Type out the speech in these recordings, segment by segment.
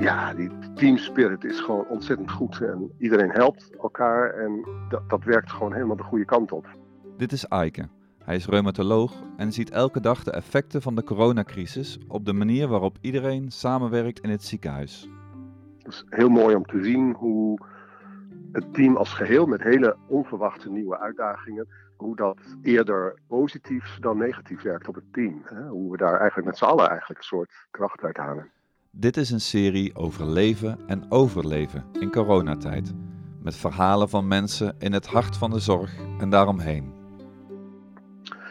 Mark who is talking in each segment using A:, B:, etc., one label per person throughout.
A: Ja, die team spirit is gewoon ontzettend goed. En iedereen helpt elkaar en dat, dat werkt gewoon helemaal de goede kant op.
B: Dit is Aike. Hij is reumatoloog en ziet elke dag de effecten van de coronacrisis op de manier waarop iedereen samenwerkt in het ziekenhuis.
A: Het is heel mooi om te zien hoe het team als geheel met hele onverwachte nieuwe uitdagingen, hoe dat eerder positief dan negatief werkt op het team. Hoe we daar eigenlijk met z'n allen eigenlijk een soort kracht uit halen.
B: Dit is een serie over leven en overleven in coronatijd. Met verhalen van mensen in het hart van de zorg en daaromheen.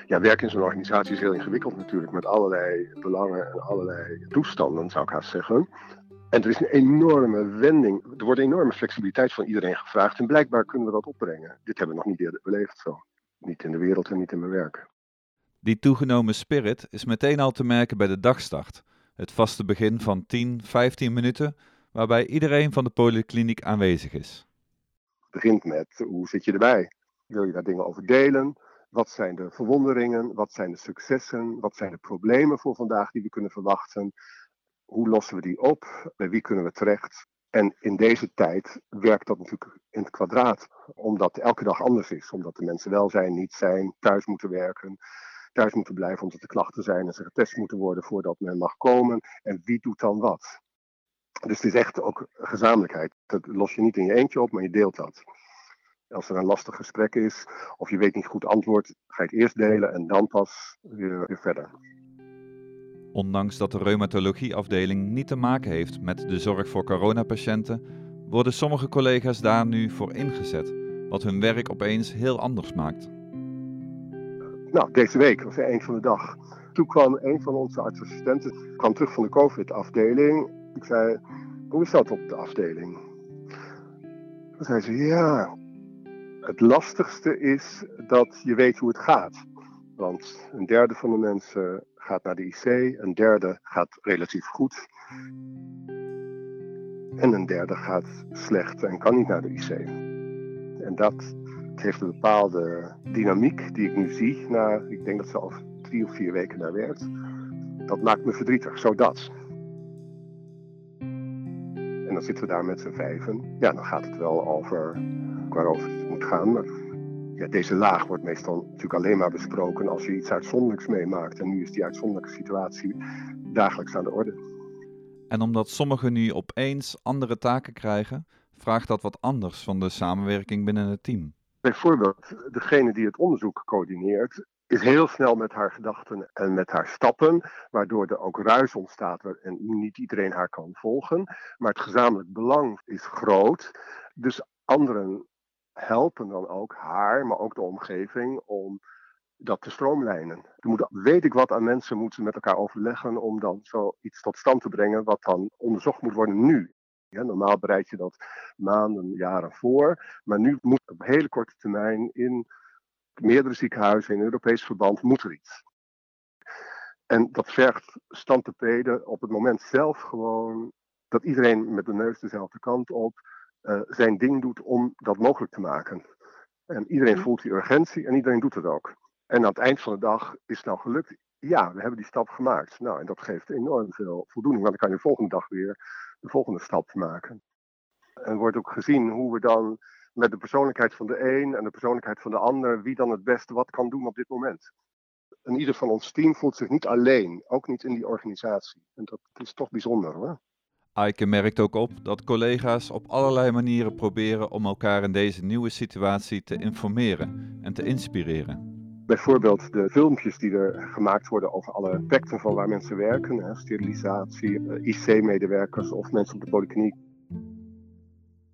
A: Ja, werken in zo'n organisatie is heel ingewikkeld natuurlijk, met allerlei belangen en allerlei toestanden, zou ik haast zeggen. En er is een enorme wending, er wordt enorme flexibiliteit van iedereen gevraagd en blijkbaar kunnen we dat opbrengen. Dit hebben we nog niet eerder beleefd zo. Niet in de wereld en niet in mijn werk.
B: Die toegenomen spirit is meteen al te merken bij de dagstart. Het vaste begin van 10, 15 minuten, waarbij iedereen van de polykliniek aanwezig is.
A: Het begint met hoe zit je erbij? Wil je daar dingen over delen? Wat zijn de verwonderingen? Wat zijn de successen? Wat zijn de problemen voor vandaag die we kunnen verwachten? Hoe lossen we die op? Bij wie kunnen we terecht? En in deze tijd werkt dat natuurlijk in het kwadraat, omdat het elke dag anders is. Omdat de mensen wel zijn, niet zijn, thuis moeten werken, thuis moeten blijven omdat er klachten zijn en ze getest moeten worden voordat men mag komen. En wie doet dan wat? Dus het is echt ook gezamenlijkheid. Dat los je niet in je eentje op, maar je deelt dat. Als er een lastig gesprek is of je weet niet goed antwoord, ga je het eerst delen en dan pas weer, weer verder.
B: Ondanks dat de reumatologieafdeling niet te maken heeft met de zorg voor coronapatiënten, worden sommige collega's daar nu voor ingezet, wat hun werk opeens heel anders maakt.
A: Nou, deze week was er eind van de dag. Toen kwam een van onze artsassistenten kwam terug van de COVID-afdeling. Ik zei, hoe is dat op de afdeling? Toen zei ze, ja, het lastigste is dat je weet hoe het gaat. Want een derde van de mensen gaat naar de IC, een derde gaat relatief goed. En een derde gaat slecht en kan niet naar de IC. En dat heeft een bepaalde dynamiek die ik nu zie. Na, ik denk dat ze al drie of vier weken daar werkt. Dat maakt me verdrietig, zodat. En dan zitten we daar met z'n vijven. Ja, dan gaat het wel over waarover het moet gaan. Maar ja, deze laag wordt meestal natuurlijk alleen maar besproken als je iets uitzonderlijks meemaakt. En nu is die uitzonderlijke situatie dagelijks aan de orde.
B: En omdat sommigen nu opeens andere taken krijgen, vraagt dat wat anders van de samenwerking binnen het team.
A: Bijvoorbeeld, degene die het onderzoek coördineert, is heel snel met haar gedachten en met haar stappen, waardoor er ook ruis ontstaat en niet iedereen haar kan volgen. Maar het gezamenlijk belang is groot. Dus anderen helpen dan ook haar, maar ook de omgeving, om dat te stroomlijnen. Er moet, weet ik wat aan mensen moeten met elkaar overleggen om dan zoiets tot stand te brengen wat dan onderzocht moet worden nu. Ja, normaal bereid je dat maanden, jaren voor, maar nu moet op hele korte termijn in meerdere ziekenhuizen in Europees verband moet er iets. En dat vergt standtepeden op het moment zelf gewoon dat iedereen met de neus dezelfde kant op uh, zijn ding doet om dat mogelijk te maken. En iedereen mhm. voelt die urgentie en iedereen doet het ook. En aan het eind van de dag is het nou gelukt. Ja, we hebben die stap gemaakt. Nou, en dat geeft enorm veel voldoening, want dan kan je de volgende dag weer de volgende stap maken. En wordt ook gezien hoe we dan met de persoonlijkheid van de een en de persoonlijkheid van de ander, wie dan het beste wat kan doen op dit moment. En ieder van ons team voelt zich niet alleen, ook niet in die organisatie. En dat is toch bijzonder hoor.
B: Aike merkt ook op dat collega's op allerlei manieren proberen om elkaar in deze nieuwe situatie te informeren en te inspireren.
A: Bijvoorbeeld de filmpjes die er gemaakt worden over alle aspecten van waar mensen werken, sterilisatie, eh, IC-medewerkers of mensen op de polykliniek.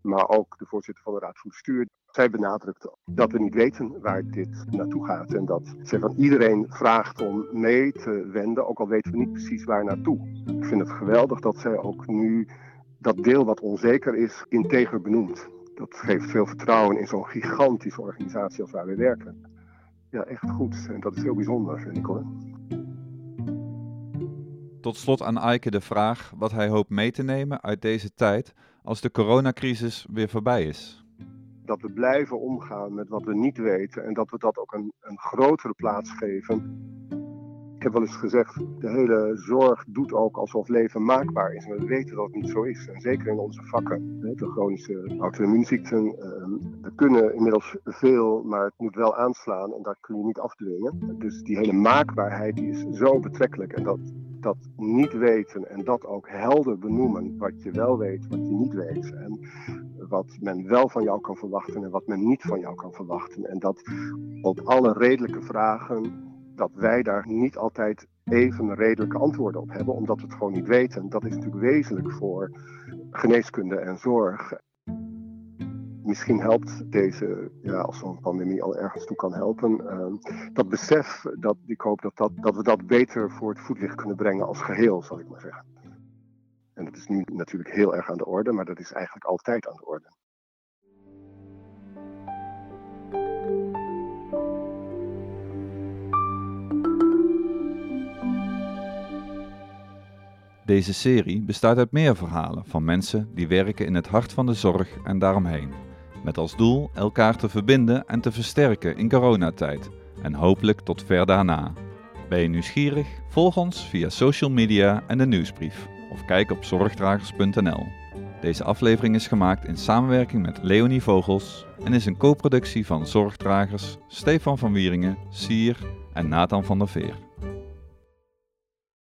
A: Maar ook de voorzitter van de Raad van Bestuur. Zij benadrukt dat we niet weten waar dit naartoe gaat. En dat zij van iedereen vraagt om mee te wenden, ook al weten we niet precies waar naartoe. Ik vind het geweldig dat zij ook nu dat deel wat onzeker is, integer benoemt. Dat geeft veel vertrouwen in zo'n gigantische organisatie als waar we werken. Ja, echt goed. En dat is heel bijzonder, vind ik hoor.
B: Tot slot aan Eike de vraag wat hij hoopt mee te nemen uit deze tijd als de coronacrisis weer voorbij is?
A: Dat we blijven omgaan met wat we niet weten en dat we dat ook een, een grotere plaats geven Ik heb wel eens gezegd, de hele zorg doet ook alsof leven maakbaar is. En we weten dat het niet zo is. En zeker in onze vakken, de chronische auto-immuunziekten. Ehm, we kunnen inmiddels veel, maar het moet wel aanslaan en dat kun je niet afdwingen. Dus die hele maakbaarheid die is zo betrekkelijk. En dat, dat niet weten en dat ook helder benoemen, wat je wel weet, wat je niet weet. En wat men wel van jou kan verwachten en wat men niet van jou kan verwachten. En dat op alle redelijke vragen dat wij daar niet altijd even redelijke antwoorden op hebben, omdat we het gewoon niet weten. Dat is natuurlijk wezenlijk voor geneeskunde en zorg. Misschien helpt deze, ja, als zo'n pandemie al ergens toe kan helpen, uh, dat besef, dat, ik hoop dat, dat, dat we dat beter voor het voetlicht kunnen brengen als geheel, zal ik maar zeggen. En dat is nu natuurlijk heel erg aan de orde, maar dat is eigenlijk altijd aan de orde.
B: Deze serie bestaat uit meer verhalen van mensen die werken in het hart van de zorg en daaromheen. Met als doel elkaar te verbinden en te versterken in coronatijd en hopelijk tot ver daarna. Ben je nieuwsgierig? Volg ons via social media en de nieuwsbrief of kijk op zorgdragers.nl. Deze aflevering is gemaakt in samenwerking met Leonie Vogels en is een co-productie van Zorgdragers, Stefan van Wieringen, Sier en Nathan van der Veer.